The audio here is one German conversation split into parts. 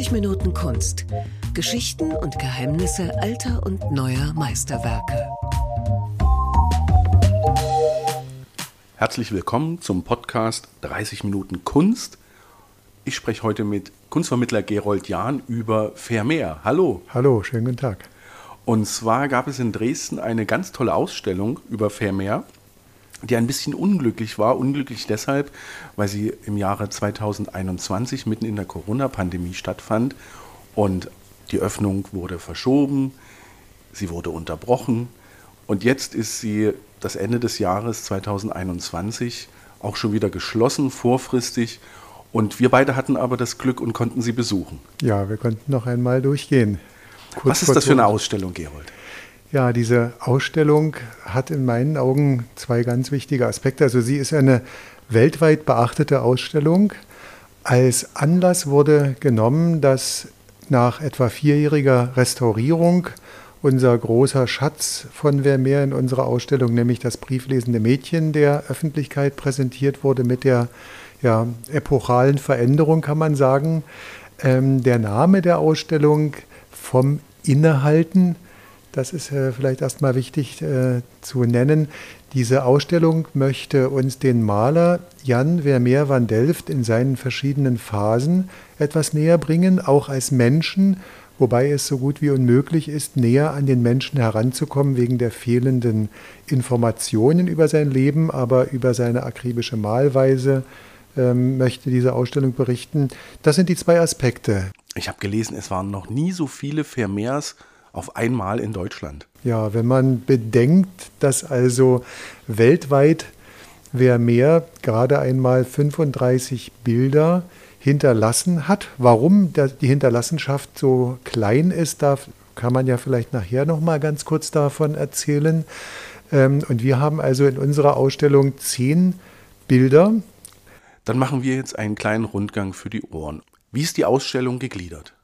30 Minuten Kunst. Geschichten und Geheimnisse alter und neuer Meisterwerke. Herzlich willkommen zum Podcast 30 Minuten Kunst. Ich spreche heute mit Kunstvermittler Gerold Jahn über Vermeer. Hallo. Hallo, schönen guten Tag. Und zwar gab es in Dresden eine ganz tolle Ausstellung über Vermeer die ein bisschen unglücklich war. Unglücklich deshalb, weil sie im Jahre 2021 mitten in der Corona-Pandemie stattfand und die Öffnung wurde verschoben, sie wurde unterbrochen und jetzt ist sie das Ende des Jahres 2021 auch schon wieder geschlossen, vorfristig. Und wir beide hatten aber das Glück und konnten sie besuchen. Ja, wir konnten noch einmal durchgehen. Kurz Was ist das für eine Ausstellung, Gerold? Ja, diese Ausstellung hat in meinen Augen zwei ganz wichtige Aspekte. Also sie ist eine weltweit beachtete Ausstellung. Als Anlass wurde genommen, dass nach etwa vierjähriger Restaurierung unser großer Schatz von Vermeer in unserer Ausstellung, nämlich das brieflesende Mädchen, der Öffentlichkeit präsentiert wurde mit der ja, epochalen Veränderung, kann man sagen. Ähm, der Name der Ausstellung vom Innehalten das ist äh, vielleicht erstmal wichtig äh, zu nennen. Diese Ausstellung möchte uns den Maler Jan Vermeer van Delft in seinen verschiedenen Phasen etwas näher bringen, auch als Menschen, wobei es so gut wie unmöglich ist, näher an den Menschen heranzukommen wegen der fehlenden Informationen über sein Leben, aber über seine akribische Malweise ähm, möchte diese Ausstellung berichten. Das sind die zwei Aspekte. Ich habe gelesen, es waren noch nie so viele Vermeers auf einmal in Deutschland. Ja, wenn man bedenkt, dass also weltweit wer mehr gerade einmal 35 Bilder hinterlassen hat. Warum die Hinterlassenschaft so klein ist, da kann man ja vielleicht nachher noch mal ganz kurz davon erzählen. Ähm, und wir haben also in unserer Ausstellung zehn Bilder. Dann machen wir jetzt einen kleinen Rundgang für die Ohren. Wie ist die Ausstellung gegliedert?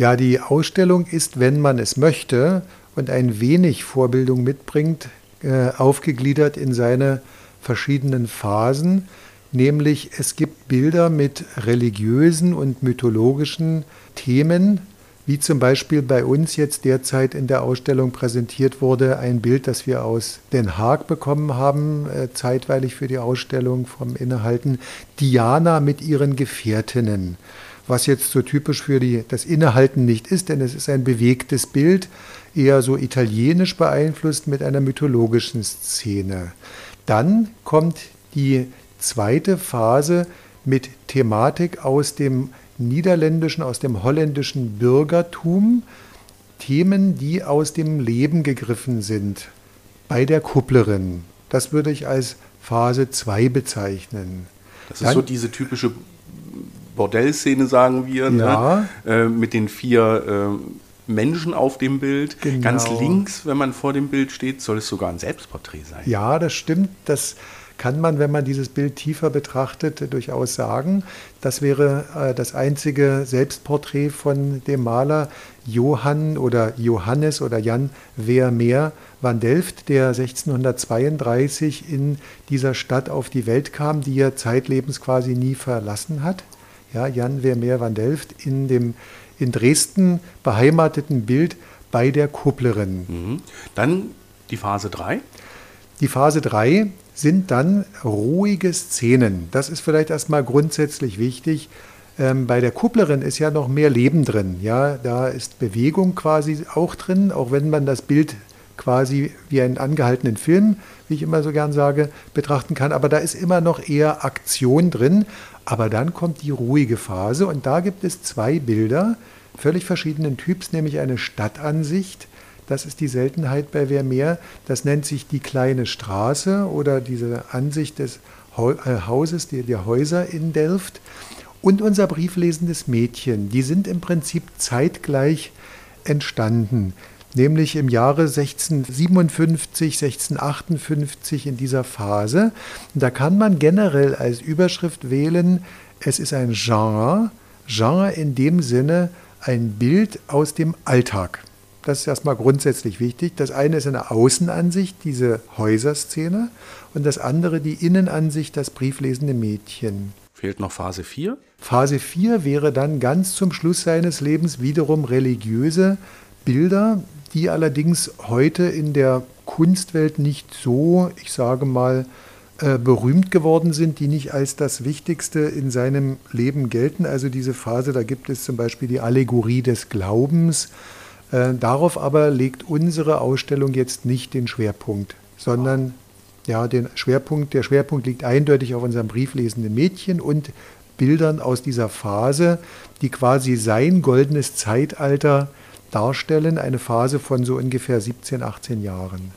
Ja, die Ausstellung ist, wenn man es möchte und ein wenig Vorbildung mitbringt, äh, aufgegliedert in seine verschiedenen Phasen. Nämlich es gibt Bilder mit religiösen und mythologischen Themen, wie zum Beispiel bei uns jetzt derzeit in der Ausstellung präsentiert wurde, ein Bild, das wir aus Den Haag bekommen haben, äh, zeitweilig für die Ausstellung vom Innehalten, Diana mit ihren Gefährtinnen was jetzt so typisch für die, das Innehalten nicht ist, denn es ist ein bewegtes Bild, eher so italienisch beeinflusst mit einer mythologischen Szene. Dann kommt die zweite Phase mit Thematik aus dem niederländischen, aus dem holländischen Bürgertum, Themen, die aus dem Leben gegriffen sind. Bei der Kupplerin. Das würde ich als Phase 2 bezeichnen. Das ist Dann, so diese typische Bordellszene, sagen wir, ne? ja. ne? äh, mit den vier äh, Menschen auf dem Bild. Genau. Ganz links, wenn man vor dem Bild steht, soll es sogar ein Selbstporträt sein. Ja, das stimmt. Das kann man, wenn man dieses Bild tiefer betrachtet, durchaus sagen. Das wäre äh, das einzige Selbstporträt von dem Maler Johann oder Johannes oder Jan Vermeer van Delft, der 1632 in dieser Stadt auf die Welt kam, die er zeitlebens quasi nie verlassen hat ja, Jan Vermeer van Delft, in dem in Dresden beheimateten Bild bei der Kupplerin. Mhm. Dann die Phase 3. Die Phase 3 sind dann ruhige Szenen. Das ist vielleicht erstmal grundsätzlich wichtig. Ähm, bei der Kupplerin ist ja noch mehr Leben drin. Ja, da ist Bewegung quasi auch drin, auch wenn man das Bild quasi wie einen angehaltenen Film, wie ich immer so gern sage, betrachten kann. Aber da ist immer noch eher Aktion drin. Aber dann kommt die ruhige Phase und da gibt es zwei Bilder völlig verschiedenen Typs, nämlich eine Stadtansicht. Das ist die Seltenheit bei Vermeer. Das nennt sich die kleine Straße oder diese Ansicht des äh, Hauses, der Häuser in Delft. Und unser brieflesendes Mädchen, die sind im Prinzip zeitgleich entstanden nämlich im Jahre 1657, 1658 in dieser Phase. Und da kann man generell als Überschrift wählen, es ist ein Genre, Genre in dem Sinne ein Bild aus dem Alltag. Das ist erstmal grundsätzlich wichtig. Das eine ist eine Außenansicht, diese Häuserszene, und das andere die Innenansicht, das brieflesende Mädchen. Fehlt noch Phase 4? Phase 4 wäre dann ganz zum Schluss seines Lebens wiederum religiöse Bilder, die allerdings heute in der Kunstwelt nicht so, ich sage mal, äh, berühmt geworden sind, die nicht als das Wichtigste in seinem Leben gelten. Also diese Phase, da gibt es zum Beispiel die Allegorie des Glaubens. Äh, darauf aber legt unsere Ausstellung jetzt nicht den Schwerpunkt, sondern ja, den Schwerpunkt, der Schwerpunkt liegt eindeutig auf unserem brieflesenden Mädchen und Bildern aus dieser Phase, die quasi sein goldenes Zeitalter darstellen, eine Phase von so ungefähr 17, 18 Jahren.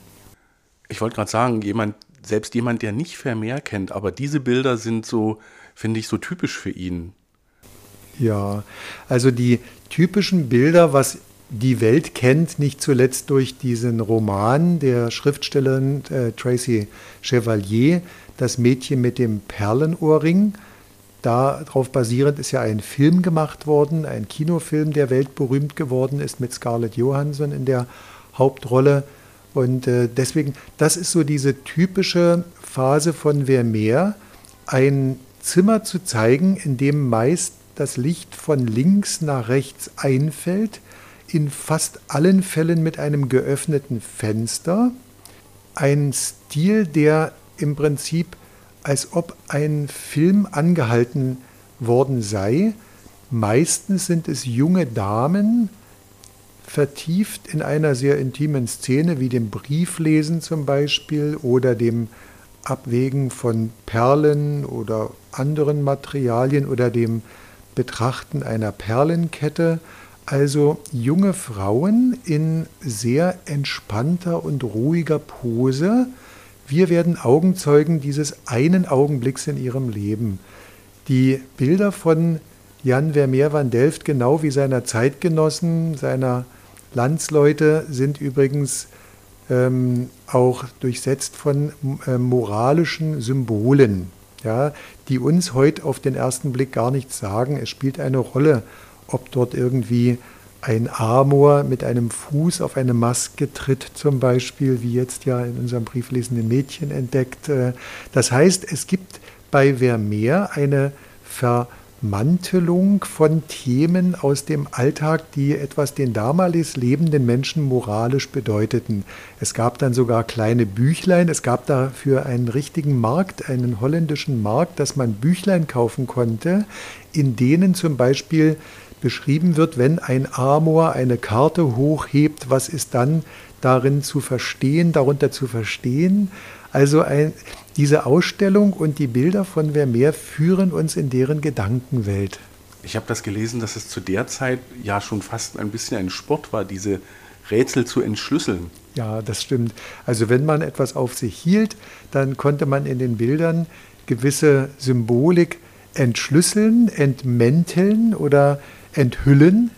Ich wollte gerade sagen, jemand, selbst jemand, der nicht Vermeer kennt, aber diese Bilder sind so, finde ich, so typisch für ihn. Ja, also die typischen Bilder, was die Welt kennt, nicht zuletzt durch diesen Roman der Schriftstellerin äh, Tracy Chevalier, Das Mädchen mit dem Perlenohrring. Darauf basierend ist ja ein Film gemacht worden, ein Kinofilm, der weltberühmt geworden ist mit Scarlett Johansson in der Hauptrolle. Und äh, deswegen, das ist so diese typische Phase von Vermeer, ein Zimmer zu zeigen, in dem meist das Licht von links nach rechts einfällt, in fast allen Fällen mit einem geöffneten Fenster. Ein Stil, der im Prinzip als ob ein Film angehalten worden sei. Meistens sind es junge Damen, vertieft in einer sehr intimen Szene wie dem Brieflesen zum Beispiel oder dem Abwägen von Perlen oder anderen Materialien oder dem Betrachten einer Perlenkette also junge Frauen in sehr entspannter und ruhiger Pose. Wir werden Augenzeugen dieses einen Augenblicks in ihrem Leben. Die Bilder von Jan Vermeer van Delft, genau wie seiner Zeitgenossen, seiner Landsleute, sind übrigens ähm, auch durchsetzt von äh, moralischen Symbolen, ja, die uns heute auf den ersten Blick gar nichts sagen. Es spielt eine Rolle, ob dort irgendwie ein Amor mit einem Fuß auf eine Maske tritt, zum Beispiel, wie jetzt ja in unserem brieflesenden Mädchen entdeckt. Äh, das heißt, es gibt bei Vermeer eine Vermantelung von Themen aus dem Alltag, die etwas den damals lebenden Menschen moralisch bedeuteten. Es gab dann sogar kleine Büchlein, es gab dafür einen richtigen Markt, einen holländischen Markt, dass man Büchlein kaufen konnte, in denen zum Beispiel beschrieben wird, wenn ein Amor eine Karte hochhebt, was ist dann darin zu verstehen, darunter zu verstehen. Also ein, diese Ausstellung und die Bilder von Vermeer führen uns in deren Gedankenwelt. Ich habe das gelesen, dass es zu der Zeit ja schon fast ein bisschen ein Sport war, diese Rätsel zu entschlüsseln. Ja, das stimmt. Also wenn man etwas auf sich hielt, dann konnte man in den Bildern gewisse Symbolik entschlüsseln, entmänteln oder enthüllen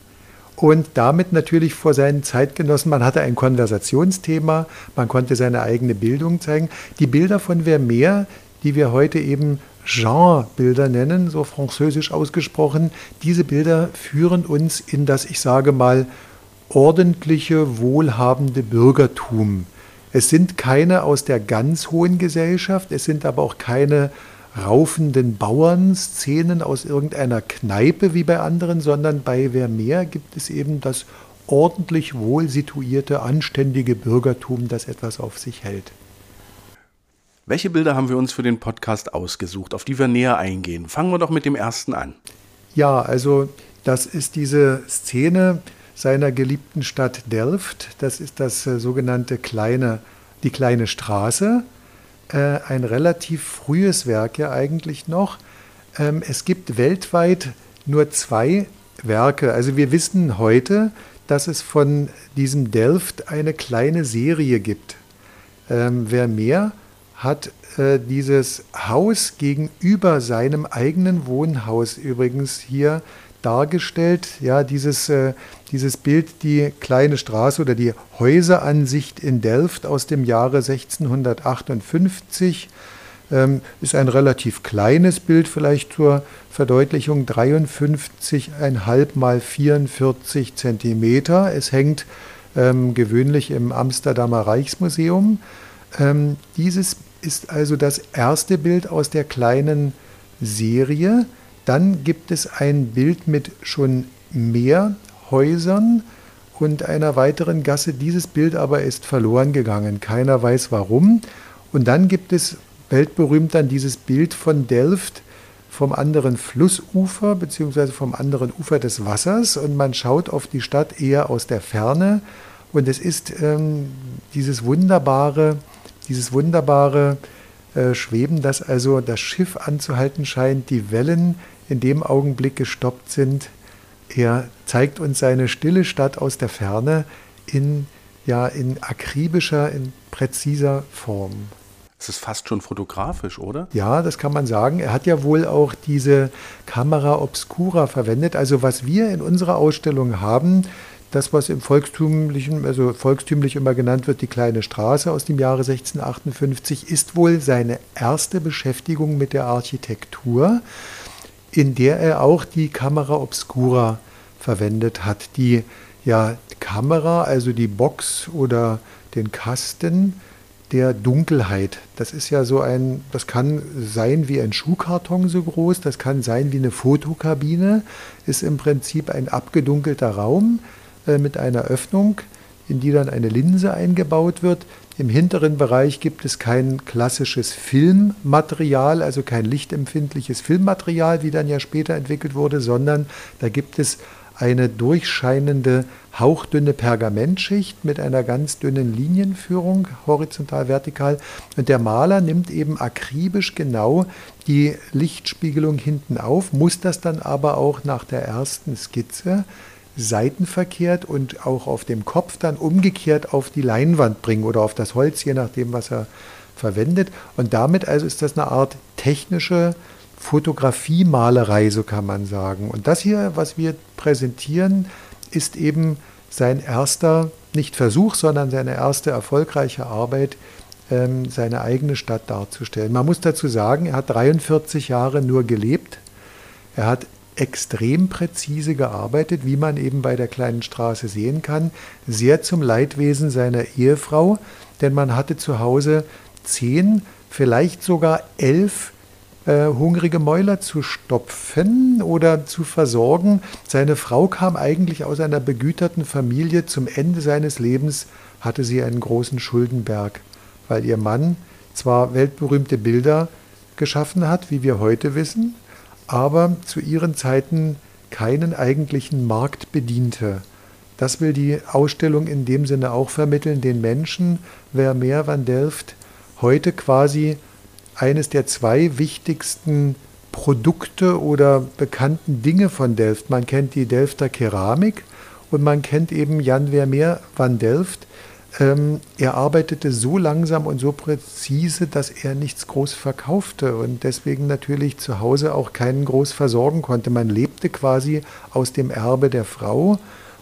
und damit natürlich vor seinen Zeitgenossen, man hatte ein Konversationsthema, man konnte seine eigene Bildung zeigen. Die Bilder von Vermeer, die wir heute eben Genrebilder nennen, so französisch ausgesprochen, diese Bilder führen uns in das, ich sage mal, ordentliche, wohlhabende Bürgertum. Es sind keine aus der ganz hohen Gesellschaft, es sind aber auch keine raufenden Bauernszenen aus irgendeiner Kneipe wie bei anderen, sondern bei Vermeer gibt es eben das ordentlich wohl situierte, anständige Bürgertum, das etwas auf sich hält. Welche Bilder haben wir uns für den Podcast ausgesucht, auf die wir näher eingehen? Fangen wir doch mit dem ersten an. Ja, also das ist diese Szene seiner geliebten Stadt Delft. Das ist das äh, sogenannte kleine, die kleine Straße äh, ein relativ frühes Werk ja eigentlich noch. Ähm, es gibt weltweit nur zwei Werke. Also wir wissen heute, dass es von diesem Delft eine kleine Serie gibt. Ähm, Vermeer hat äh, dieses Haus gegenüber seinem eigenen Wohnhaus übrigens hier dargestellt. Ja, dieses, äh, dieses Bild, die kleine Straße oder die Häuseransicht in Delft aus dem Jahre 1658 ähm, ist ein relativ kleines Bild, vielleicht zur Verdeutlichung 53,5 mal 44 Zentimeter. Es hängt ähm, gewöhnlich im Amsterdamer Reichsmuseum. Ähm, dieses ist also das erste Bild aus der kleinen Serie. Dann gibt es ein Bild mit schon mehr Häusern und einer weiteren Gasse. Dieses Bild aber ist verloren gegangen. Keiner weiß warum. Und dann gibt es weltberühmt dann dieses Bild von Delft vom anderen Flussufer bzw. vom anderen Ufer des Wassers und man schaut auf die Stadt eher aus der Ferne und es ist ähm, dieses wunderbare, dieses wunderbare äh, Schweben, dass also das Schiff anzuhalten scheint, die Wellen in dem Augenblick gestoppt sind. Er zeigt uns seine stille Stadt aus der Ferne in, ja, in akribischer, in präziser Form. Es ist fast schon fotografisch, oder? Ja, das kann man sagen. Er hat ja wohl auch diese Kamera Obscura verwendet. Also was wir in unserer Ausstellung haben, das, was im volkstümlichen, also volkstümlich immer genannt wird, die kleine Straße aus dem Jahre 1658, ist wohl seine erste Beschäftigung mit der Architektur, in der er auch die Kamera Obscura verwendet hat. Die ja, Kamera, also die Box oder den Kasten, der Dunkelheit. Das ist ja so ein, das kann sein wie ein Schuhkarton so groß, das kann sein wie eine Fotokabine, ist im Prinzip ein abgedunkelter Raum äh, mit einer Öffnung, in die dann eine Linse eingebaut wird. Im hinteren Bereich gibt es kein klassisches Filmmaterial, also kein lichtempfindliches Filmmaterial, wie dann ja später entwickelt wurde, sondern da gibt es eine durchscheinende, hauchdünne Pergamentschicht mit einer ganz dünnen Linienführung, horizontal, vertikal. Und der Maler nimmt eben akribisch genau die Lichtspiegelung hinten auf, muss das dann aber auch nach der ersten Skizze seitenverkehrt und auch auf dem Kopf dann umgekehrt auf die Leinwand bringen oder auf das Holz, je nachdem, was er verwendet. Und damit also ist das eine Art technische Fotografiemalerei, so kann man sagen. Und das hier, was wir präsentieren, ist eben sein erster, nicht Versuch, sondern seine erste erfolgreiche Arbeit, ähm, seine eigene Stadt darzustellen. Man muss dazu sagen, er hat 43 Jahre nur gelebt. Er hat extrem präzise gearbeitet, wie man eben bei der kleinen Straße sehen kann, sehr zum Leidwesen seiner Ehefrau, denn man hatte zu Hause zehn, vielleicht sogar elf äh, hungrige Mäuler zu stopfen oder zu versorgen. Seine Frau kam eigentlich aus einer begüterten Familie. Zum Ende seines Lebens hatte sie einen großen Schuldenberg, weil ihr Mann zwar weltberühmte Bilder geschaffen hat, wie wir heute wissen, aber zu ihren Zeiten keinen eigentlichen Markt bediente. Das will die Ausstellung in dem Sinne auch vermitteln, den Menschen, wer mehr van Delft heute quasi eines der zwei wichtigsten Produkte oder bekannten Dinge von Delft. Man kennt die Delfter Keramik und man kennt eben Jan Vermeer van Delft. Ähm, er arbeitete so langsam und so präzise, dass er nichts groß verkaufte und deswegen natürlich zu Hause auch keinen groß versorgen konnte. Man lebte quasi aus dem Erbe der Frau.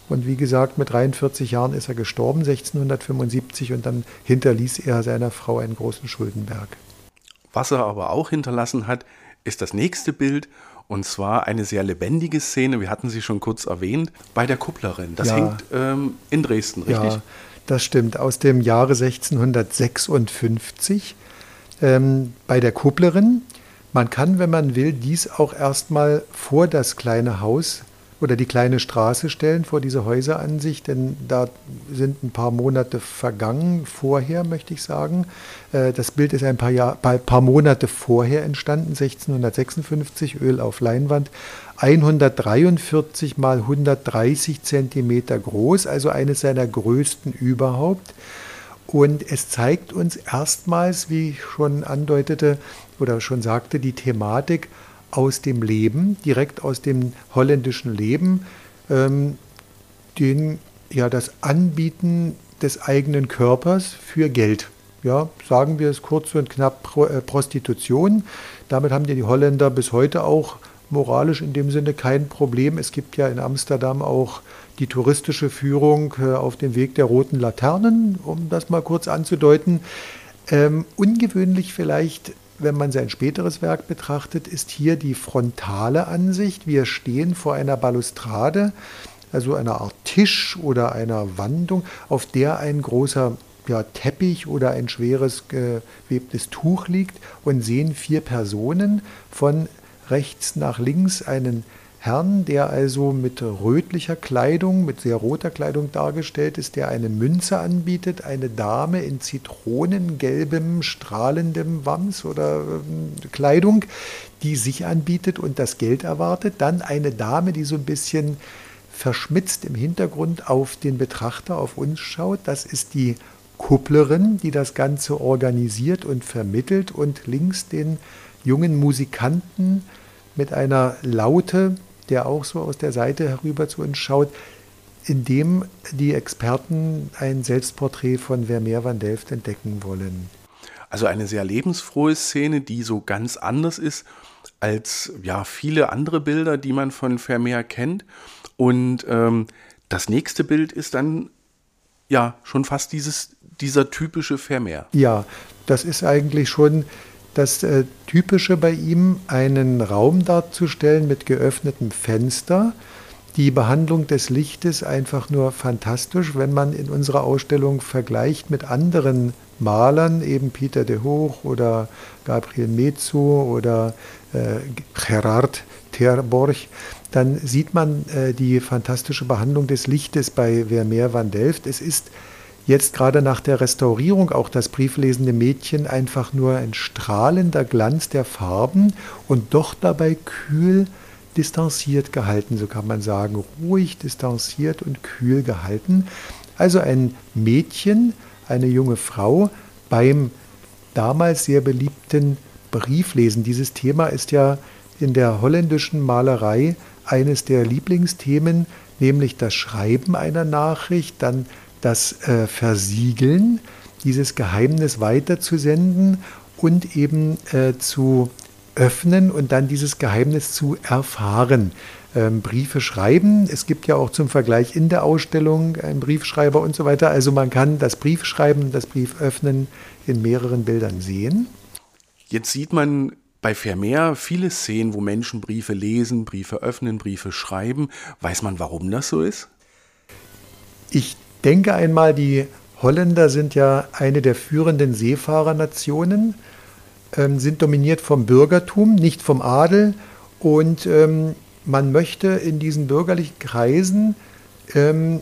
Und wie gesagt, mit 43 Jahren ist er gestorben, 1675, und dann hinterließ er seiner Frau einen großen Schuldenberg. Was er aber auch hinterlassen hat, ist das nächste Bild. Und zwar eine sehr lebendige Szene, wir hatten sie schon kurz erwähnt, bei der Kupplerin. Das ja. hängt ähm, in Dresden, richtig? Ja, das stimmt, aus dem Jahre 1656 ähm, bei der Kupplerin. Man kann, wenn man will, dies auch erstmal vor das kleine Haus oder die kleine Straße stellen vor diese Häuseransicht, denn da sind ein paar Monate vergangen, vorher möchte ich sagen. Äh, das Bild ist ein paar, Jahr, paar Monate vorher entstanden, 1656, Öl auf Leinwand, 143 mal 130 Zentimeter groß, also eines seiner größten überhaupt. Und es zeigt uns erstmals, wie ich schon andeutete oder schon sagte, die Thematik, aus dem Leben, direkt aus dem holländischen Leben, ähm, den, ja, das Anbieten des eigenen Körpers für Geld. Ja, sagen wir es kurz und knapp äh, Prostitution. Damit haben die Holländer bis heute auch moralisch in dem Sinne kein Problem. Es gibt ja in Amsterdam auch die touristische Führung äh, auf dem Weg der roten Laternen, um das mal kurz anzudeuten. Ähm, ungewöhnlich vielleicht wenn man sein späteres Werk betrachtet, ist hier die frontale Ansicht. Wir stehen vor einer Balustrade, also einer Art Tisch oder einer Wandung, auf der ein großer ja, Teppich oder ein schweres gewebtes Tuch liegt und sehen vier Personen von rechts nach links einen Herrn, der also mit rötlicher Kleidung, mit sehr roter Kleidung dargestellt ist, der eine Münze anbietet, eine Dame in zitronengelbem, strahlendem Wams oder äh, Kleidung, die sich anbietet und das Geld erwartet. Dann eine Dame, die so ein bisschen verschmitzt im Hintergrund auf den Betrachter, auf uns schaut. Das ist die Kupplerin, die das Ganze organisiert und vermittelt und links den jungen Musikanten mit einer Laute, der auch so aus der Seite herüber zu uns schaut, in dem die Experten ein Selbstporträt von Vermeer van Delft entdecken wollen. Also eine sehr lebensfrohe Szene, die so ganz anders ist als ja viele andere Bilder, die man von Vermeer kennt. Und ähm, das nächste Bild ist dann ja schon fast dieses, dieser typische Vermeer. Ja, das ist eigentlich schon das äh, Typische bei ihm, einen Raum darzustellen mit geöffnetem Fenster. Die Behandlung des Lichtes einfach nur fantastisch, wenn man in unserer Ausstellung vergleicht mit anderen Malern, eben Peter de Hoch oder Gabriel Mezzo oder äh, Gerard Terborch, dann sieht man äh, die fantastische Behandlung des Lichtes bei Vermeer van Delft. Es ist jetzt gerade nach der Restaurierung auch das brieflesende Mädchen einfach nur ein strahlender Glanz der Farben und doch dabei kühl distanziert gehalten, so kann man sagen, ruhig distanziert und kühl gehalten. Also ein Mädchen, eine junge Frau beim damals sehr beliebten Brieflesen. Dieses Thema ist ja in der holländischen Malerei eines der Lieblingsthemen, nämlich das Schreiben einer Nachricht, dann das äh, Versiegeln, dieses Geheimnis weiterzusenden und eben äh, zu öffnen und dann dieses Geheimnis zu erfahren. Ähm, Briefe schreiben, es gibt ja auch zum Vergleich in der Ausstellung einen Briefschreiber und so weiter. Also man kann das Briefschreiben, das Brieföffnen in mehreren Bildern sehen. Jetzt sieht man bei Vermeer viele Szenen, wo Menschen Briefe lesen, Briefe öffnen, Briefe schreiben. Weiß man, warum das so ist? Ich denke einmal, die Holländer sind ja eine der führenden Seefahrernationen, ähm, sind dominiert vom Bürgertum, nicht vom Adel. Und ähm, man möchte in diesen bürgerlichen Kreisen ähm,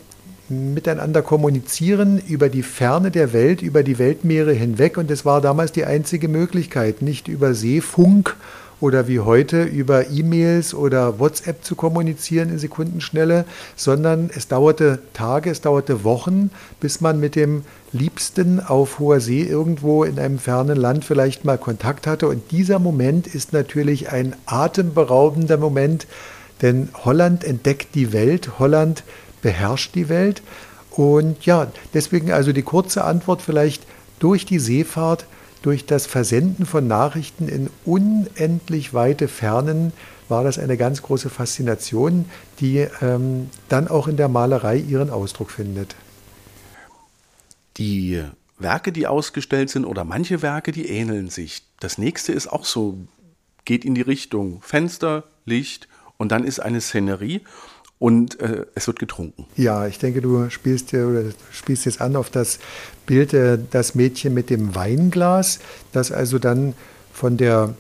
miteinander kommunizieren über die Ferne der Welt, über die Weltmeere hinweg. Und es war damals die einzige Möglichkeit, nicht über Seefunk oder wie heute über E-Mails oder WhatsApp zu kommunizieren in Sekundenschnelle, sondern es dauerte Tage, es dauerte Wochen, bis man mit dem Liebsten auf hoher See irgendwo in einem fernen Land vielleicht mal Kontakt hatte. Und dieser Moment ist natürlich ein atemberaubender Moment, denn Holland entdeckt die Welt, Holland beherrscht die Welt. Und ja, deswegen also die kurze Antwort vielleicht durch die Seefahrt durch das Versenden von Nachrichten in unendlich weite Fernen war das eine ganz große Faszination, die ähm, dann auch in der Malerei ihren Ausdruck findet. Die Werke, die ausgestellt sind, oder manche Werke, die ähneln sich. Das nächste ist auch so, geht in die Richtung Fenster, Licht und dann ist eine Szenerie und äh, es wird getrunken. Ja, ich denke, du spielst, oder spielst jetzt an auf das Bild äh, Das Mädchen mit dem Weinglas, das also dann von der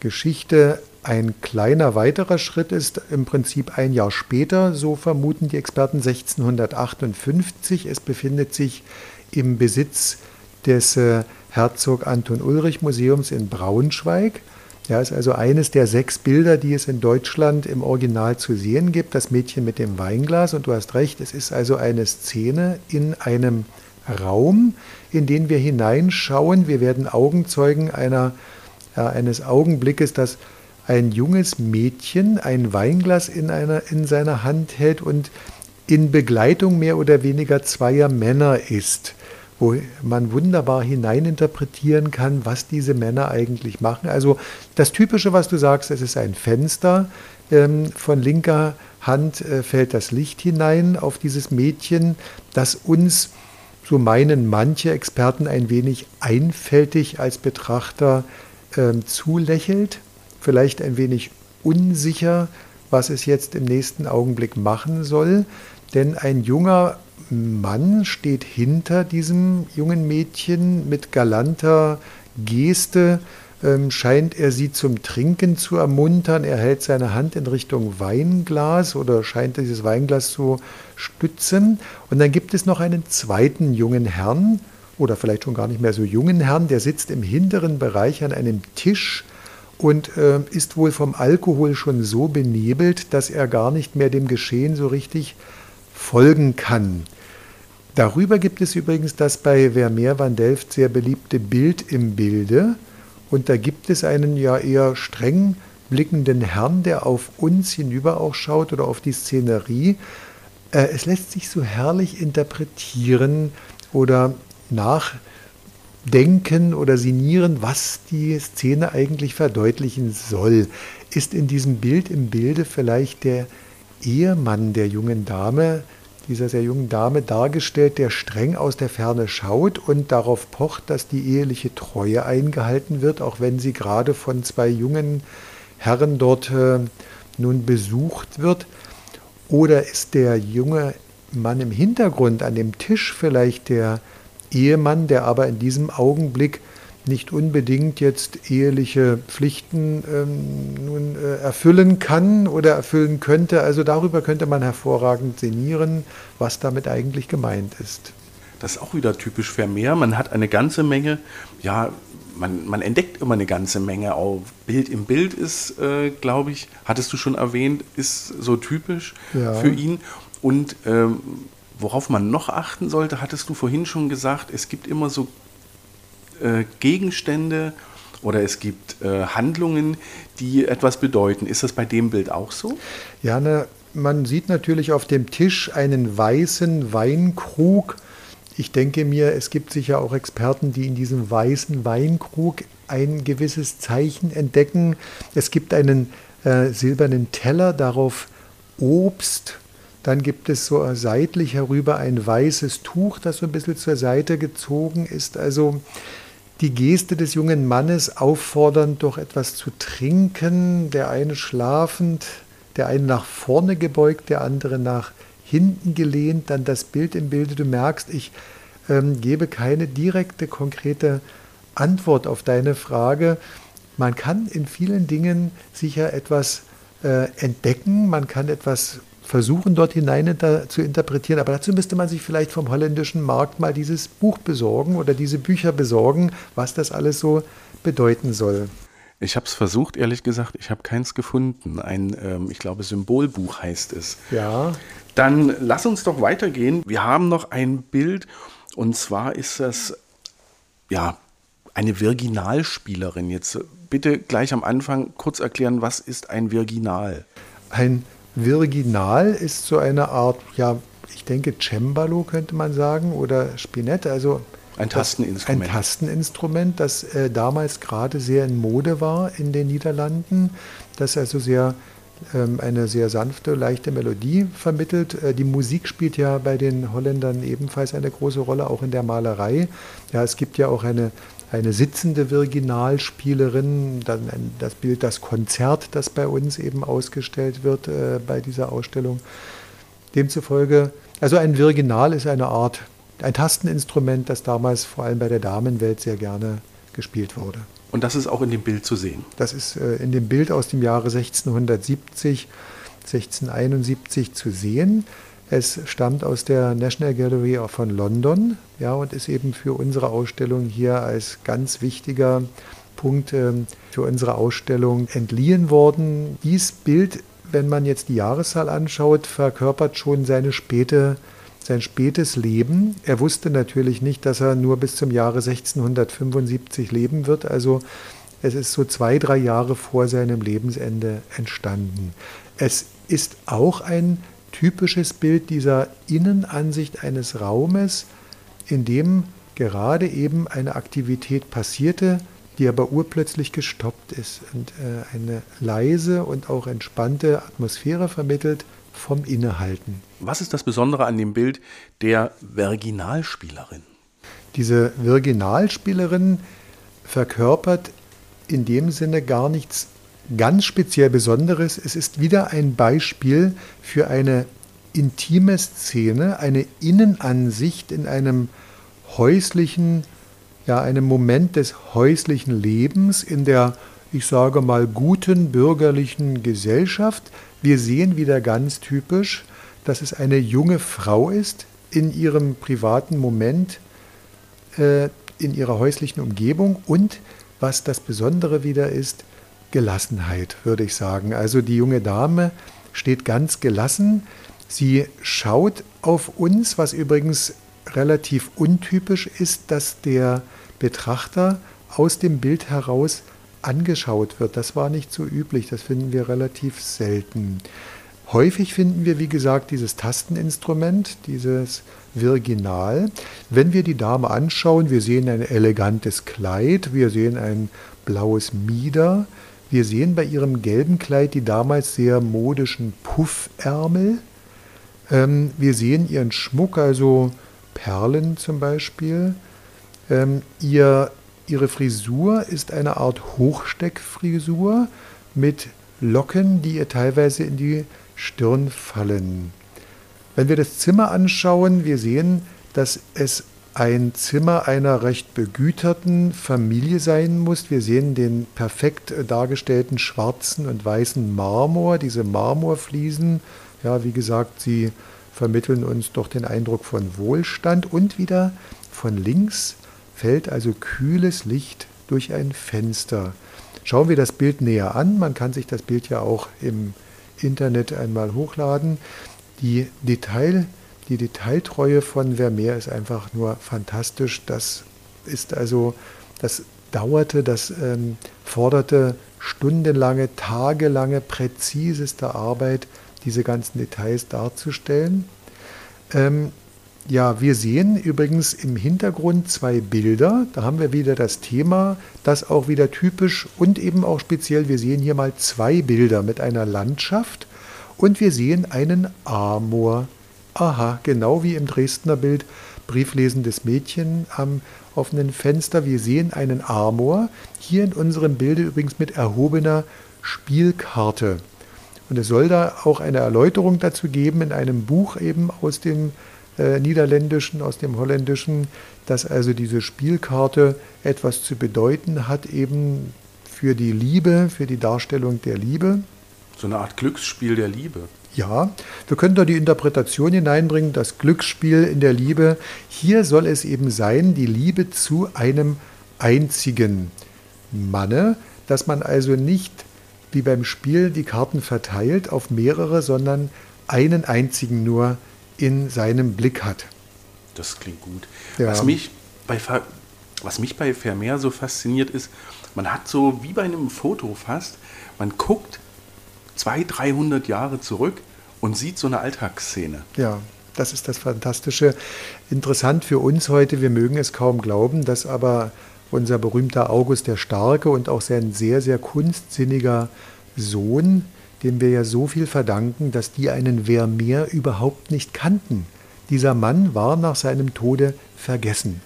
Geschichte ein kleiner weiterer Schritt ist, im Prinzip ein Jahr später, so vermuten die Experten 1658. Es befindet sich im Besitz des äh, Herzog Anton Ulrich Museums in Braunschweig. Ja, ist also eines der sechs Bilder, die es in Deutschland im Original zu sehen gibt, das Mädchen mit dem Weinglas. Und du hast recht, es ist also eine Szene in einem Raum, in den wir hineinschauen. Wir werden Augenzeugen einer, äh, eines Augenblickes, dass ein junges Mädchen ein Weinglas in, einer, in seiner Hand hält und in Begleitung mehr oder weniger zweier Männer ist wo man wunderbar hineininterpretieren kann, was diese Männer eigentlich machen. Also das Typische, was du sagst, es ist ein Fenster. Ähm, von linker Hand äh, fällt das Licht hinein auf dieses Mädchen, das uns, so meinen manche Experten, ein wenig einfältig als Betrachter ähm, zulächelt, vielleicht ein wenig unsicher, was es jetzt im nächsten Augenblick machen soll. Denn ein junger Mann steht hinter diesem jungen Mädchen mit galanter Geste, ähm, scheint er sie zum Trinken zu ermuntern. Er hält seine Hand in Richtung Weinglas oder scheint dieses Weinglas zu stützen. Und dann gibt es noch einen zweiten jungen Herrn oder vielleicht schon gar nicht mehr so jungen Herrn, der sitzt im hinteren Bereich an einem Tisch und äh, ist wohl vom Alkohol schon so benebelt, dass er gar nicht mehr dem Geschehen so richtig folgen kann. Darüber gibt es übrigens das bei Vermeer van Delft sehr beliebte Bild im Bilde. Und da gibt es einen ja eher streng blickenden Herrn, der auf uns hinüber auch schaut oder auf die Szenerie. Äh, es lässt sich so herrlich interpretieren oder nachdenken oder sinnieren, was die Szene eigentlich verdeutlichen soll. Ist in diesem Bild im Bilde vielleicht der Ehemann der jungen Dame dieser sehr jungen Dame dargestellt, der streng aus der Ferne schaut und darauf pocht, dass die eheliche Treue eingehalten wird, auch wenn sie gerade von zwei jungen Herren dort äh, nun besucht wird? Oder ist der junge Mann im Hintergrund an dem Tisch vielleicht der Ehemann, der aber in diesem Augenblick nicht unbedingt jetzt eheliche Pflichten ähm, nun äh, erfüllen kann oder erfüllen könnte. Also darüber könnte man hervorragend sinnieren, was damit eigentlich gemeint ist. Das ist auch wieder typisch Vermeer. Man hat eine ganze Menge, ja, man, man entdeckt immer eine ganze Menge. Auch Bild im Bild ist, äh, glaube ich, hattest du schon erwähnt, ist so typisch ja. für ihn. Und ähm, worauf man noch achten sollte, hattest du vorhin schon gesagt, es gibt immer so äh, Gegenstände oder es gibt äh, Handlungen, die etwas bedeuten. Ist das bei dem Bild auch so? Ja, ne, man sieht natürlich auf dem Tisch einen weißen Weinkrug. Ich denke mir, es gibt sicher auch Experten, die in diesem weißen Weinkrug ein gewisses Zeichen entdecken. Es gibt einen äh, silbernen Teller, darauf Obst. Dann gibt es so seitlich herüber ein weißes Tuch, das so ein bisschen zur Seite gezogen ist. Also die Geste des jungen Mannes auffordernd, doch etwas zu trinken, der eine schlafend, der eine nach vorne gebeugt, der andere nach hinten gelehnt, dann das Bild im Bilde. Du merkst, ich ähm, gebe keine direkte, konkrete Antwort auf deine Frage. Man kann in vielen Dingen sicher etwas äh, entdecken, man kann etwas versuchen, dort hinein zu interpretieren. Aber dazu müsste man sich vielleicht vom holländischen Markt mal dieses Buch besorgen oder diese Bücher besorgen, was das alles so bedeuten soll. Ich habe es versucht, ehrlich gesagt, ich habe keins gefunden. Ein, ähm, ich glaube, Symbolbuch heißt es. Ja. Dann lass uns doch weitergehen. Wir haben noch ein Bild und zwar ist das, ja, eine Virginalspielerin. Jetzt bitte gleich am Anfang kurz erklären, was ist ein Virginal? Ein Virginal ist so eine Art, ja, ich denke Cembalo könnte man sagen oder Spinette, also ein Tasteninstrument. ein Tasteninstrument, das äh, damals gerade sehr in Mode war in den Niederlanden, das also sehr ähm, eine sehr sanfte, leichte Melodie vermittelt. Äh, die Musik spielt ja bei den Holländern ebenfalls eine große Rolle, auch in der Malerei. Ja, es gibt ja auch eine eine sitzende Virginalspielerin, dann das Bild das Konzert, das bei uns eben ausgestellt wird äh, bei dieser Ausstellung. Demzufolge, also ein Virginal ist eine Art, ein Tasteninstrument, das damals vor allem bei der Damenwelt sehr gerne gespielt wurde. Und das ist auch in dem Bild zu sehen? Das ist äh, in dem Bild aus dem Jahre 1670, 1671 zu sehen. Es stammt aus der National Gallery von London ja, und ist eben für unsere Ausstellung hier als ganz wichtiger Punkt ähm, für unsere Ausstellung entliehen worden. Dies Bild, wenn man jetzt die Jahreszahl anschaut, verkörpert schon seine späte, sein spätes Leben. Er wusste natürlich nicht, dass er nur bis zum Jahre 1675 leben wird. Also es ist so zwei, drei Jahre vor seinem Lebensende entstanden. Es ist auch ein typisches Bild dieser Innenansicht eines Raumes, in dem gerade eben eine Aktivität passierte, die aber urplötzlich gestoppt ist und äh, eine leise und auch entspannte Atmosphäre vermittelt vom Innehalten. Was ist das Besondere an dem Bild der Virginalspielerin? Diese Virginalspielerin verkörpert in dem Sinne gar nichts ganz speziell Besonderes. Es ist wieder ein Beispiel für eine intime Szene, eine Innenansicht in einem häuslichen ja, einem Moment des häuslichen Lebens in der, ich sage mal, guten bürgerlichen Gesellschaft. Wir sehen wieder ganz typisch, dass es eine junge Frau ist in ihrem privaten Moment, äh, in ihrer häuslichen Umgebung und was das Besondere wieder ist, Gelassenheit, würde ich sagen. Also die junge Dame steht ganz gelassen. Sie schaut auf uns, was übrigens relativ untypisch ist, dass der Betrachter aus dem Bild heraus angeschaut wird. Das war nicht so üblich, das finden wir relativ selten. Häufig finden wir, wie gesagt, dieses Tasteninstrument, dieses Virginal. Wenn wir die Dame anschauen, wir sehen ein elegantes Kleid, wir sehen ein blaues Mieder, wir sehen bei ihrem gelben Kleid die damals sehr modischen Puffärmel. Ähm, wir sehen ihren Schmuck, also Perlen zum Beispiel. Ähm, ihr, ihre Frisur ist eine Art Hochsteckfrisur mit Locken, die ihr teilweise in die Stirn fallen. Wenn wir das Zimmer anschauen, wir sehen, dass es ein Zimmer einer recht begüterten Familie sein muss. Wir sehen den perfekt dargestellten schwarzen und weißen Marmor, diese Marmorfliesen. Ja, wie gesagt, sie vermitteln uns doch den Eindruck von Wohlstand und wieder von links fällt also kühles Licht durch ein Fenster. Schauen wir das Bild näher an. Man kann sich das Bild ja auch im Internet einmal hochladen. Die Detail die Detailtreue von Vermeer ist einfach nur fantastisch. Das ist also, das dauerte, das ähm, forderte stundenlange, tagelange, präziseste Arbeit, diese ganzen Details darzustellen. Ähm, ja, wir sehen übrigens im Hintergrund zwei Bilder. Da haben wir wieder das Thema, das auch wieder typisch und eben auch speziell. Wir sehen hier mal zwei Bilder mit einer Landschaft und wir sehen einen Amor. Aha, genau wie im Dresdner Bild, brieflesendes Mädchen am offenen Fenster. Wir sehen einen Amor, hier in unserem Bilde übrigens mit erhobener Spielkarte. Und es soll da auch eine Erläuterung dazu geben in einem Buch eben aus dem äh, Niederländischen, aus dem Holländischen, dass also diese Spielkarte etwas zu bedeuten hat, eben für die Liebe, für die Darstellung der Liebe. So eine Art Glücksspiel der Liebe. Ja, wir können da die Interpretation hineinbringen, das Glücksspiel in der Liebe. Hier soll es eben sein, die Liebe zu einem einzigen Manne, dass man also nicht wie beim Spiel die Karten verteilt auf mehrere, sondern einen einzigen nur in seinem Blick hat. Das klingt gut. Ja. Was, mich bei, was mich bei Vermeer so fasziniert ist, man hat so wie bei einem Foto fast, man guckt 200, 300 Jahre zurück und sieht so eine Alltagsszene. Ja, das ist das Fantastische. Interessant für uns heute, wir mögen es kaum glauben, dass aber unser berühmter August der Starke und auch sein sehr, sehr kunstsinniger Sohn, dem wir ja so viel verdanken, dass die einen Vermeer überhaupt nicht kannten. Dieser Mann war nach seinem Tode vergessen.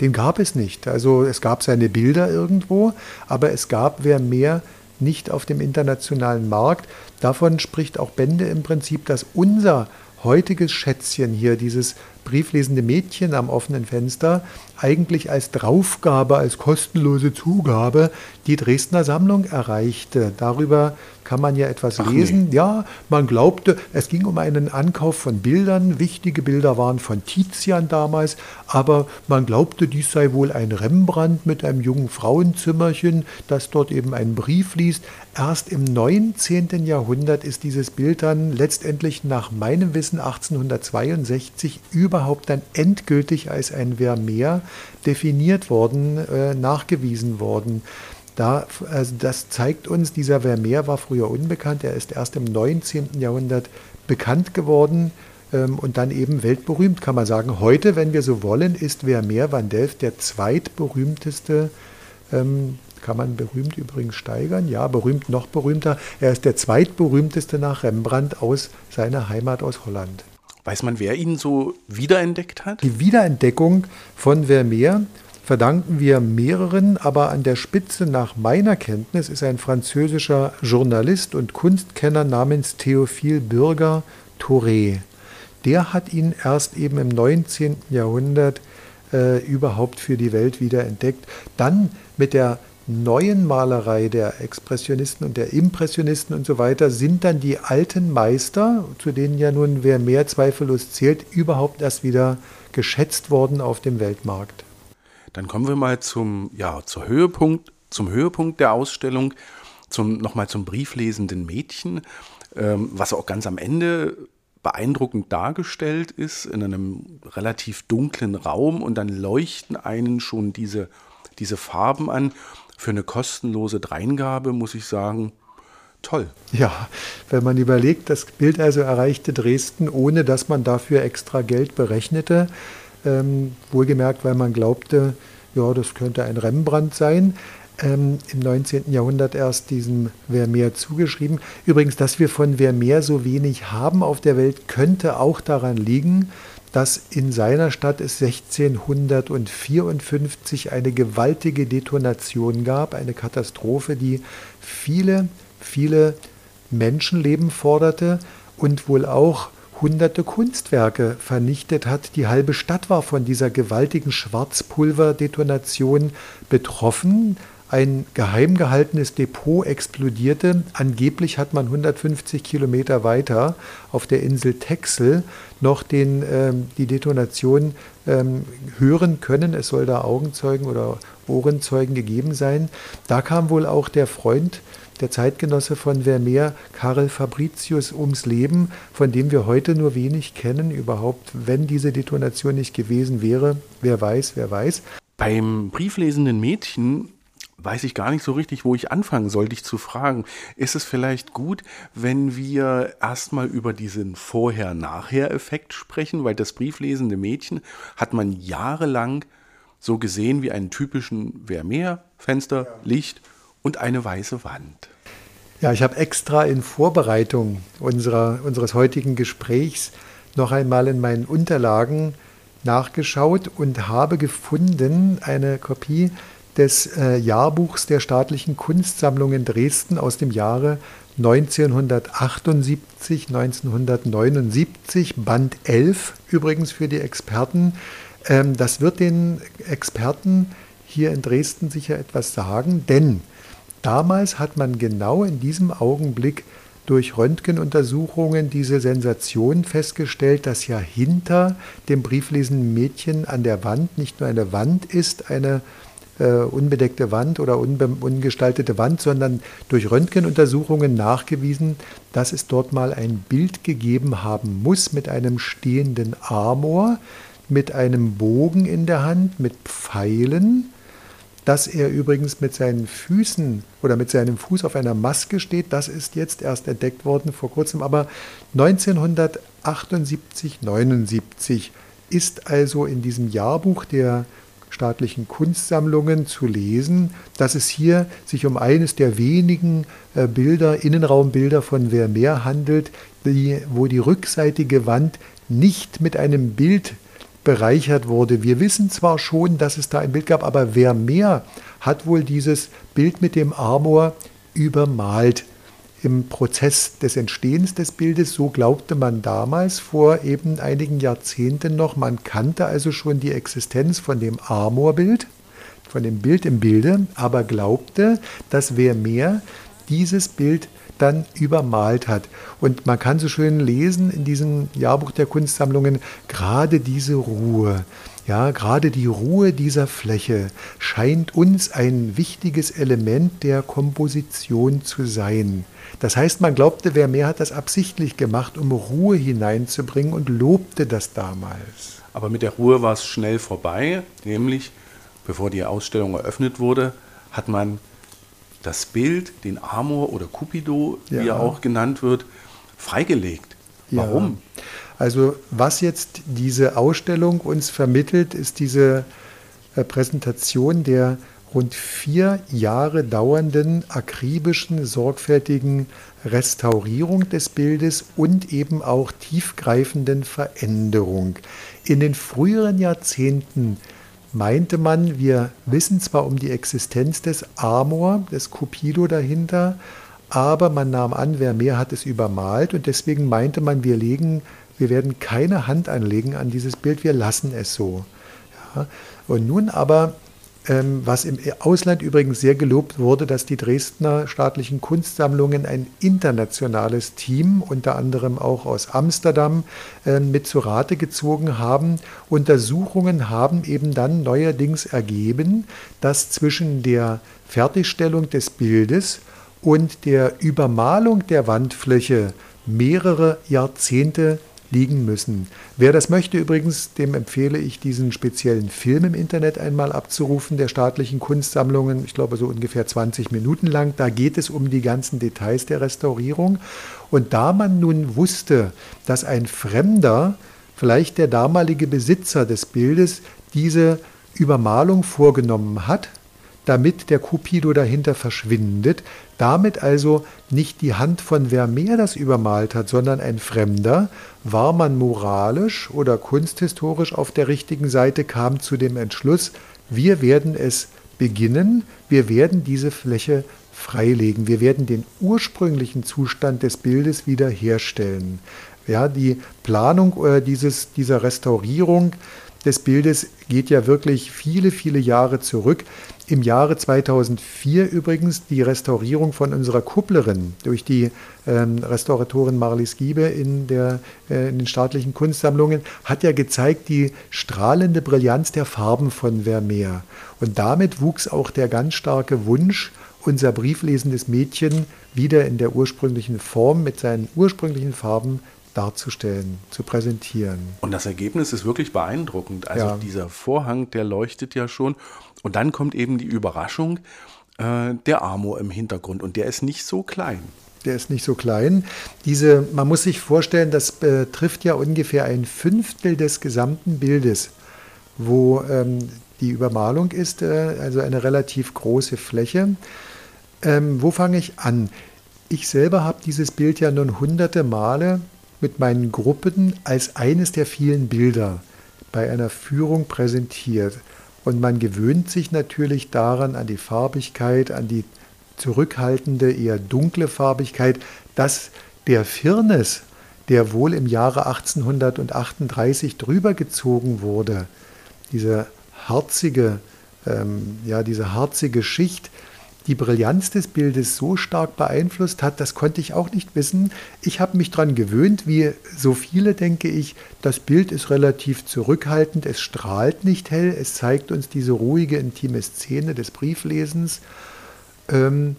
Den gab es nicht. Also es gab seine Bilder irgendwo, aber es gab Vermeer nicht auf dem internationalen Markt. Davon spricht auch Bände im Prinzip, dass unser heutiges Schätzchen hier, dieses brieflesende Mädchen am offenen Fenster, eigentlich als Draufgabe, als kostenlose Zugabe die Dresdner Sammlung erreichte. Darüber kann man ja etwas Ach lesen. Nee. Ja, man glaubte, es ging um einen Ankauf von Bildern. Wichtige Bilder waren von Tizian damals, aber man glaubte, dies sei wohl ein Rembrandt mit einem jungen Frauenzimmerchen, das dort eben einen Brief liest. Erst im 19. Jahrhundert ist dieses Bild dann letztendlich nach meinem Wissen 1862 überhaupt dann endgültig als ein Vermeer definiert worden, äh, nachgewiesen worden. Da, also das zeigt uns, dieser Vermeer war früher unbekannt, er ist erst im 19. Jahrhundert bekannt geworden ähm, und dann eben weltberühmt, kann man sagen. Heute, wenn wir so wollen, ist Vermeer van Delft der zweitberühmteste, ähm, kann man berühmt übrigens steigern, ja, berühmt noch berühmter. Er ist der zweitberühmteste nach Rembrandt aus seiner Heimat aus Holland. Weiß man, wer ihn so wiederentdeckt hat? Die Wiederentdeckung von Vermeer verdanken wir mehreren, aber an der Spitze nach meiner Kenntnis ist ein französischer Journalist und Kunstkenner namens Théophile Bürger Touré. Der hat ihn erst eben im 19. Jahrhundert äh, überhaupt für die Welt wieder entdeckt. Dann mit der neuen Malerei der Expressionisten und der Impressionisten und so weiter sind dann die alten Meister, zu denen ja nun wer mehr zweifellos zählt, überhaupt erst wieder geschätzt worden auf dem Weltmarkt. Dann kommen wir mal zum, ja, zur Höhepunkt, zum Höhepunkt der Ausstellung, zum, nochmal zum brieflesenden Mädchen, ähm, was auch ganz am Ende beeindruckend dargestellt ist, in einem relativ dunklen Raum und dann leuchten einen schon diese, diese Farben an für eine kostenlose Dreingabe muss ich sagen, toll. Ja, wenn man überlegt, das Bild also erreichte Dresden, ohne dass man dafür extra Geld berechnete, ähm, wohlgemerkt, weil man glaubte, ja, das könnte ein Rembrandt sein. Ähm, Im 19. Jahrhundert erst diesem Vermeer zugeschrieben. Übrigens, dass wir von Vermeer so wenig haben auf der Welt, könnte auch daran liegen, dass in seiner Stadt es 1654 eine gewaltige Detonation gab, eine Katastrophe, die viele, viele Menschenleben forderte und wohl auch hunderte Kunstwerke vernichtet hat. Die halbe Stadt war von dieser gewaltigen Schwarzpulverdetonation betroffen. Ein geheim gehaltenes Depot explodierte. Angeblich hat man 150 Kilometer weiter auf der Insel Texel noch den, ähm, die Detonation ähm, hören können. Es soll da Augenzeugen oder Ohrenzeugen gegeben sein. Da kam wohl auch der Freund, der Zeitgenosse von Vermeer, Karel Fabricius, ums Leben, von dem wir heute nur wenig kennen. Überhaupt, wenn diese Detonation nicht gewesen wäre, wer weiß, wer weiß. Beim brieflesenden Mädchen weiß ich gar nicht so richtig, wo ich anfangen soll, dich zu fragen. Ist es vielleicht gut, wenn wir erstmal über diesen Vorher-Nachher-Effekt sprechen, weil das brieflesende Mädchen hat man jahrelang so gesehen wie einen typischen Vermeer, Fenster, Licht und eine weiße Wand. Ja, ich habe extra in Vorbereitung unserer, unseres heutigen Gesprächs noch einmal in meinen Unterlagen nachgeschaut und habe gefunden eine Kopie des äh, Jahrbuchs der staatlichen Kunstsammlungen Dresden aus dem Jahre 1978, 1979, Band 11 übrigens für die Experten. Ähm, das wird den Experten hier in Dresden sicher etwas sagen, denn damals hat man genau in diesem Augenblick durch Röntgenuntersuchungen diese Sensation festgestellt, dass ja hinter dem brieflesenden Mädchen an der Wand nicht nur eine Wand ist, eine äh, unbedeckte Wand oder unbe ungestaltete Wand, sondern durch Röntgenuntersuchungen nachgewiesen, dass es dort mal ein Bild gegeben haben muss mit einem stehenden Amor, mit einem Bogen in der Hand, mit Pfeilen, dass er übrigens mit seinen Füßen oder mit seinem Fuß auf einer Maske steht, das ist jetzt erst entdeckt worden vor kurzem, aber 1978, 79 ist also in diesem Jahrbuch der staatlichen Kunstsammlungen zu lesen, dass es hier sich um eines der wenigen äh, Bilder, Innenraumbilder von Vermeer handelt, die, wo die rückseitige Wand nicht mit einem Bild bereichert wurde. Wir wissen zwar schon, dass es da ein Bild gab, aber Vermeer hat wohl dieses Bild mit dem Amor übermalt im Prozess des Entstehens des Bildes, so glaubte man damals vor eben einigen Jahrzehnten noch. Man kannte also schon die Existenz von dem Amorbild, von dem Bild im Bilde, aber glaubte, dass wer mehr dieses Bild dann übermalt hat. Und man kann so schön lesen in diesem Jahrbuch der Kunstsammlungen, gerade diese Ruhe, ja, gerade die Ruhe dieser Fläche scheint uns ein wichtiges Element der Komposition zu sein. Das heißt, man glaubte, Vermeer hat das absichtlich gemacht, um Ruhe hineinzubringen und lobte das damals. Aber mit der Ruhe war es schnell vorbei, nämlich bevor die Ausstellung eröffnet wurde, hat man das Bild, den Amor oder Cupido, ja. wie er auch genannt wird, freigelegt. Warum? Ja. Also was jetzt diese Ausstellung uns vermittelt, ist diese äh, Präsentation der rund vier Jahre dauernden akribischen, sorgfältigen Restaurierung des Bildes und eben auch tiefgreifenden Veränderung. In den früheren Jahrzehnten meinte man, wir wissen zwar um die Existenz des Amor, des Cupido dahinter, aber man nahm an, wer mehr hat es übermalt und deswegen meinte man, wir legen, wir werden keine Hand anlegen an dieses Bild, wir lassen es so. Ja. Und nun aber was im Ausland übrigens sehr gelobt wurde, dass die Dresdner staatlichen Kunstsammlungen ein internationales Team, unter anderem auch aus Amsterdam, äh, mit zu Rate gezogen haben. Untersuchungen haben eben dann neuerdings ergeben, dass zwischen der Fertigstellung des Bildes und der Übermalung der Wandfläche mehrere Jahrzehnte liegen müssen. Wer das möchte übrigens, dem empfehle ich diesen speziellen Film im Internet einmal abzurufen, der staatlichen Kunstsammlungen, ich glaube so ungefähr 20 Minuten lang. Da geht es um die ganzen Details der Restaurierung. Und da man nun wusste, dass ein Fremder, vielleicht der damalige Besitzer des Bildes, diese Übermalung vorgenommen hat, damit der Cupido dahinter verschwindet, damit also nicht die Hand von Vermeer das übermalt hat, sondern ein Fremder, war man moralisch oder kunsthistorisch auf der richtigen Seite, kam zu dem Entschluss, wir werden es beginnen, wir werden diese Fläche freilegen, wir werden den ursprünglichen Zustand des Bildes wiederherstellen. Ja, die Planung äh, dieses, dieser Restaurierung des Bildes geht ja wirklich viele, viele Jahre zurück. Im Jahre 2004 übrigens die Restaurierung von unserer Kupplerin durch die ähm, Restauratorin Marlies Giebe in, der, äh, in den staatlichen Kunstsammlungen hat ja gezeigt die strahlende Brillanz der Farben von Vermeer. Und damit wuchs auch der ganz starke Wunsch, unser brieflesendes Mädchen wieder in der ursprünglichen Form mit seinen ursprünglichen Farben darzustellen, zu präsentieren. Und das Ergebnis ist wirklich beeindruckend. Also ja. dieser Vorhang, der leuchtet ja schon. Und dann kommt eben die Überraschung, äh, der Amor im Hintergrund. Und der ist nicht so klein. Der ist nicht so klein. Diese, man muss sich vorstellen, das betrifft ja ungefähr ein Fünftel des gesamten Bildes, wo ähm, die Übermalung ist, äh, also eine relativ große Fläche. Ähm, wo fange ich an? Ich selber habe dieses Bild ja nun hunderte Male mit meinen Gruppen als eines der vielen Bilder bei einer Führung präsentiert. Und man gewöhnt sich natürlich daran, an die Farbigkeit, an die zurückhaltende, eher dunkle Farbigkeit, dass der Firnis, der wohl im Jahre 1838 drüber gezogen wurde, diese harzige, ähm, ja, diese harzige Schicht, die Brillanz des Bildes so stark beeinflusst hat, das konnte ich auch nicht wissen. Ich habe mich daran gewöhnt, wie so viele denke ich, das Bild ist relativ zurückhaltend, es strahlt nicht hell, es zeigt uns diese ruhige, intime Szene des Brieflesens. Ähm,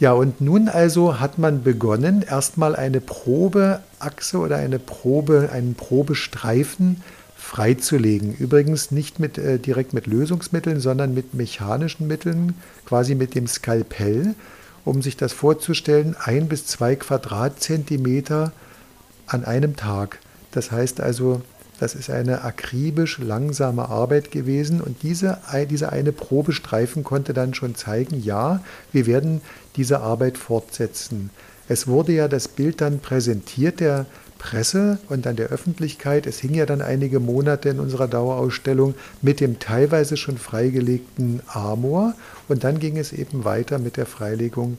ja, und nun also hat man begonnen, erstmal eine Probeachse oder eine Probe, einen Probestreifen freizulegen. Übrigens nicht mit, äh, direkt mit Lösungsmitteln, sondern mit mechanischen Mitteln, quasi mit dem Skalpell, um sich das vorzustellen, ein bis zwei Quadratzentimeter an einem Tag. Das heißt also, das ist eine akribisch langsame Arbeit gewesen und diese, diese eine Probestreifen konnte dann schon zeigen, ja, wir werden diese Arbeit fortsetzen. Es wurde ja das Bild dann präsentiert der Presse und an der Öffentlichkeit. Es hing ja dann einige Monate in unserer Dauerausstellung mit dem teilweise schon freigelegten Amor und dann ging es eben weiter mit der Freilegung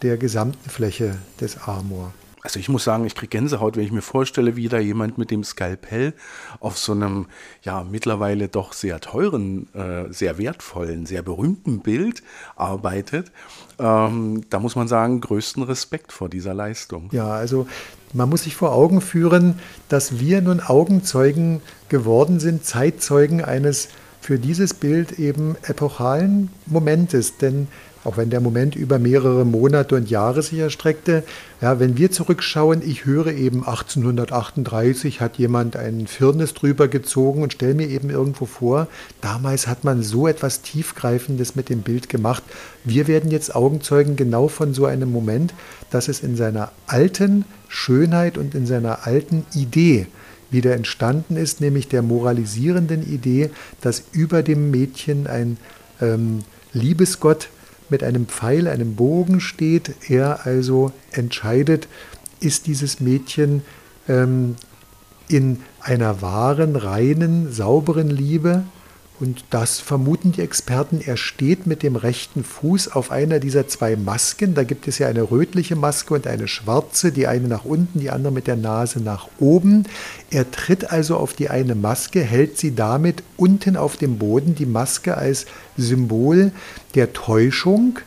der gesamten Fläche des Amor. Also ich muss sagen, ich kriege Gänsehaut, wenn ich mir vorstelle, wie da jemand mit dem Skalpell auf so einem ja mittlerweile doch sehr teuren, äh, sehr wertvollen, sehr berühmten Bild arbeitet. Ähm, da muss man sagen, größten Respekt vor dieser Leistung. Ja, also man muss sich vor Augen führen, dass wir nun Augenzeugen geworden sind, Zeitzeugen eines für dieses Bild eben epochalen Momentes. Denn auch wenn der Moment über mehrere Monate und Jahre sich erstreckte. Ja, wenn wir zurückschauen, ich höre eben 1838 hat jemand einen Firnis drüber gezogen und stelle mir eben irgendwo vor, damals hat man so etwas Tiefgreifendes mit dem Bild gemacht. Wir werden jetzt Augenzeugen genau von so einem Moment, dass es in seiner alten Schönheit und in seiner alten Idee wieder entstanden ist, nämlich der moralisierenden Idee, dass über dem Mädchen ein ähm, Liebesgott mit einem Pfeil, einem Bogen steht. Er also entscheidet, ist dieses Mädchen ähm, in einer wahren, reinen, sauberen Liebe Und das vermuten die Experten. Er steht mit dem rechten Fuß auf einer dieser zwei Masken. Da gibt es ja eine rötliche Maske und eine schwarze, die eine nach unten, die andere mit der Nase nach oben. Er tritt also auf die eine Maske, hält sie damit unten auf dem Boden, die Maske als Symbol der Täuschung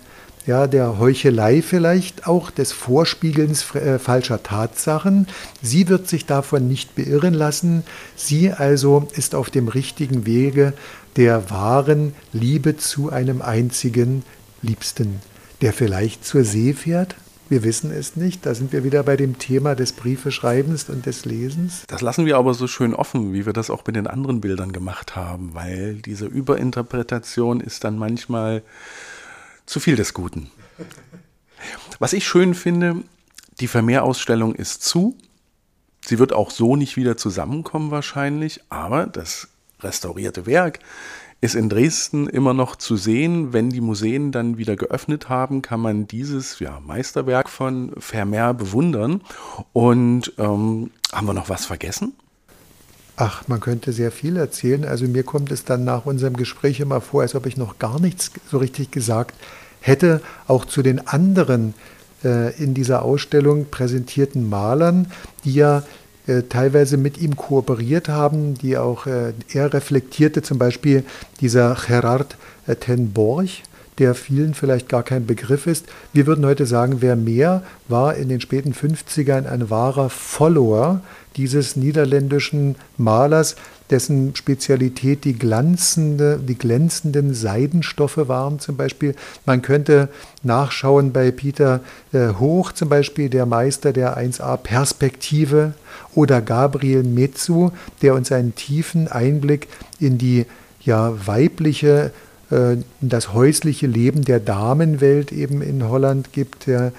ja, der Heuchelei vielleicht auch, des Vorspiegelns äh, falscher Tatsachen. Sie wird sich davon nicht beirren lassen. Sie also ist auf dem richtigen Wege der wahren Liebe zu einem einzigen Liebsten, der vielleicht zur See fährt. Wir wissen es nicht. Da sind wir wieder bei dem Thema des Briefeschreibens und des Lesens. Das lassen wir aber so schön offen, wie wir das auch mit den anderen Bildern gemacht haben, weil diese Überinterpretation ist dann manchmal zu viel des Guten. Was ich schön finde, die Vermehrausstellung ist zu. Sie wird auch so nicht wieder zusammenkommen wahrscheinlich, aber das restaurierte Werk ist in Dresden immer noch zu sehen. Wenn die Museen dann wieder geöffnet haben, kann man dieses ja, Meisterwerk von Vermeer bewundern. Und ähm, haben wir noch was vergessen? Ach, man könnte sehr viel erzählen. Also mir kommt es dann nach unserem Gespräch immer vor, als ob ich noch gar nichts so richtig gesagt hätte. Auch zu den anderen äh, in dieser Ausstellung präsentierten Malern, die ja äh, teilweise mit ihm kooperiert haben, die auch äh, er reflektierte, zum Beispiel dieser Gerard äh, ten Borch, der vielen vielleicht gar kein Begriff ist. Wir würden heute sagen, wer mehr war in den späten 50ern ein wahrer Follower dieses niederländischen Malers, dessen Spezialität die, glanzende, die glänzenden Seidenstoffe waren zum Beispiel. Man könnte nachschauen bei Peter äh, Hoch zum Beispiel, der Meister der 1a Perspektive, oder Gabriel Metzu, der uns einen tiefen Einblick in die ja, weibliche das häusliche Leben der Damenwelt eben in Holland gibt. Der,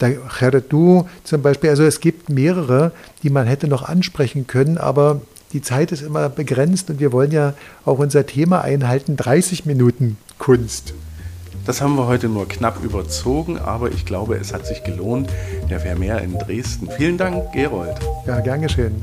der Gerdu zum Beispiel, also es gibt mehrere, die man hätte noch ansprechen können, aber die Zeit ist immer begrenzt und wir wollen ja auch unser Thema einhalten, 30 Minuten Kunst. Das haben wir heute nur knapp überzogen, aber ich glaube, es hat sich gelohnt. Der Vermeer in Dresden. Vielen Dank, Gerold. Ja, gern geschehen.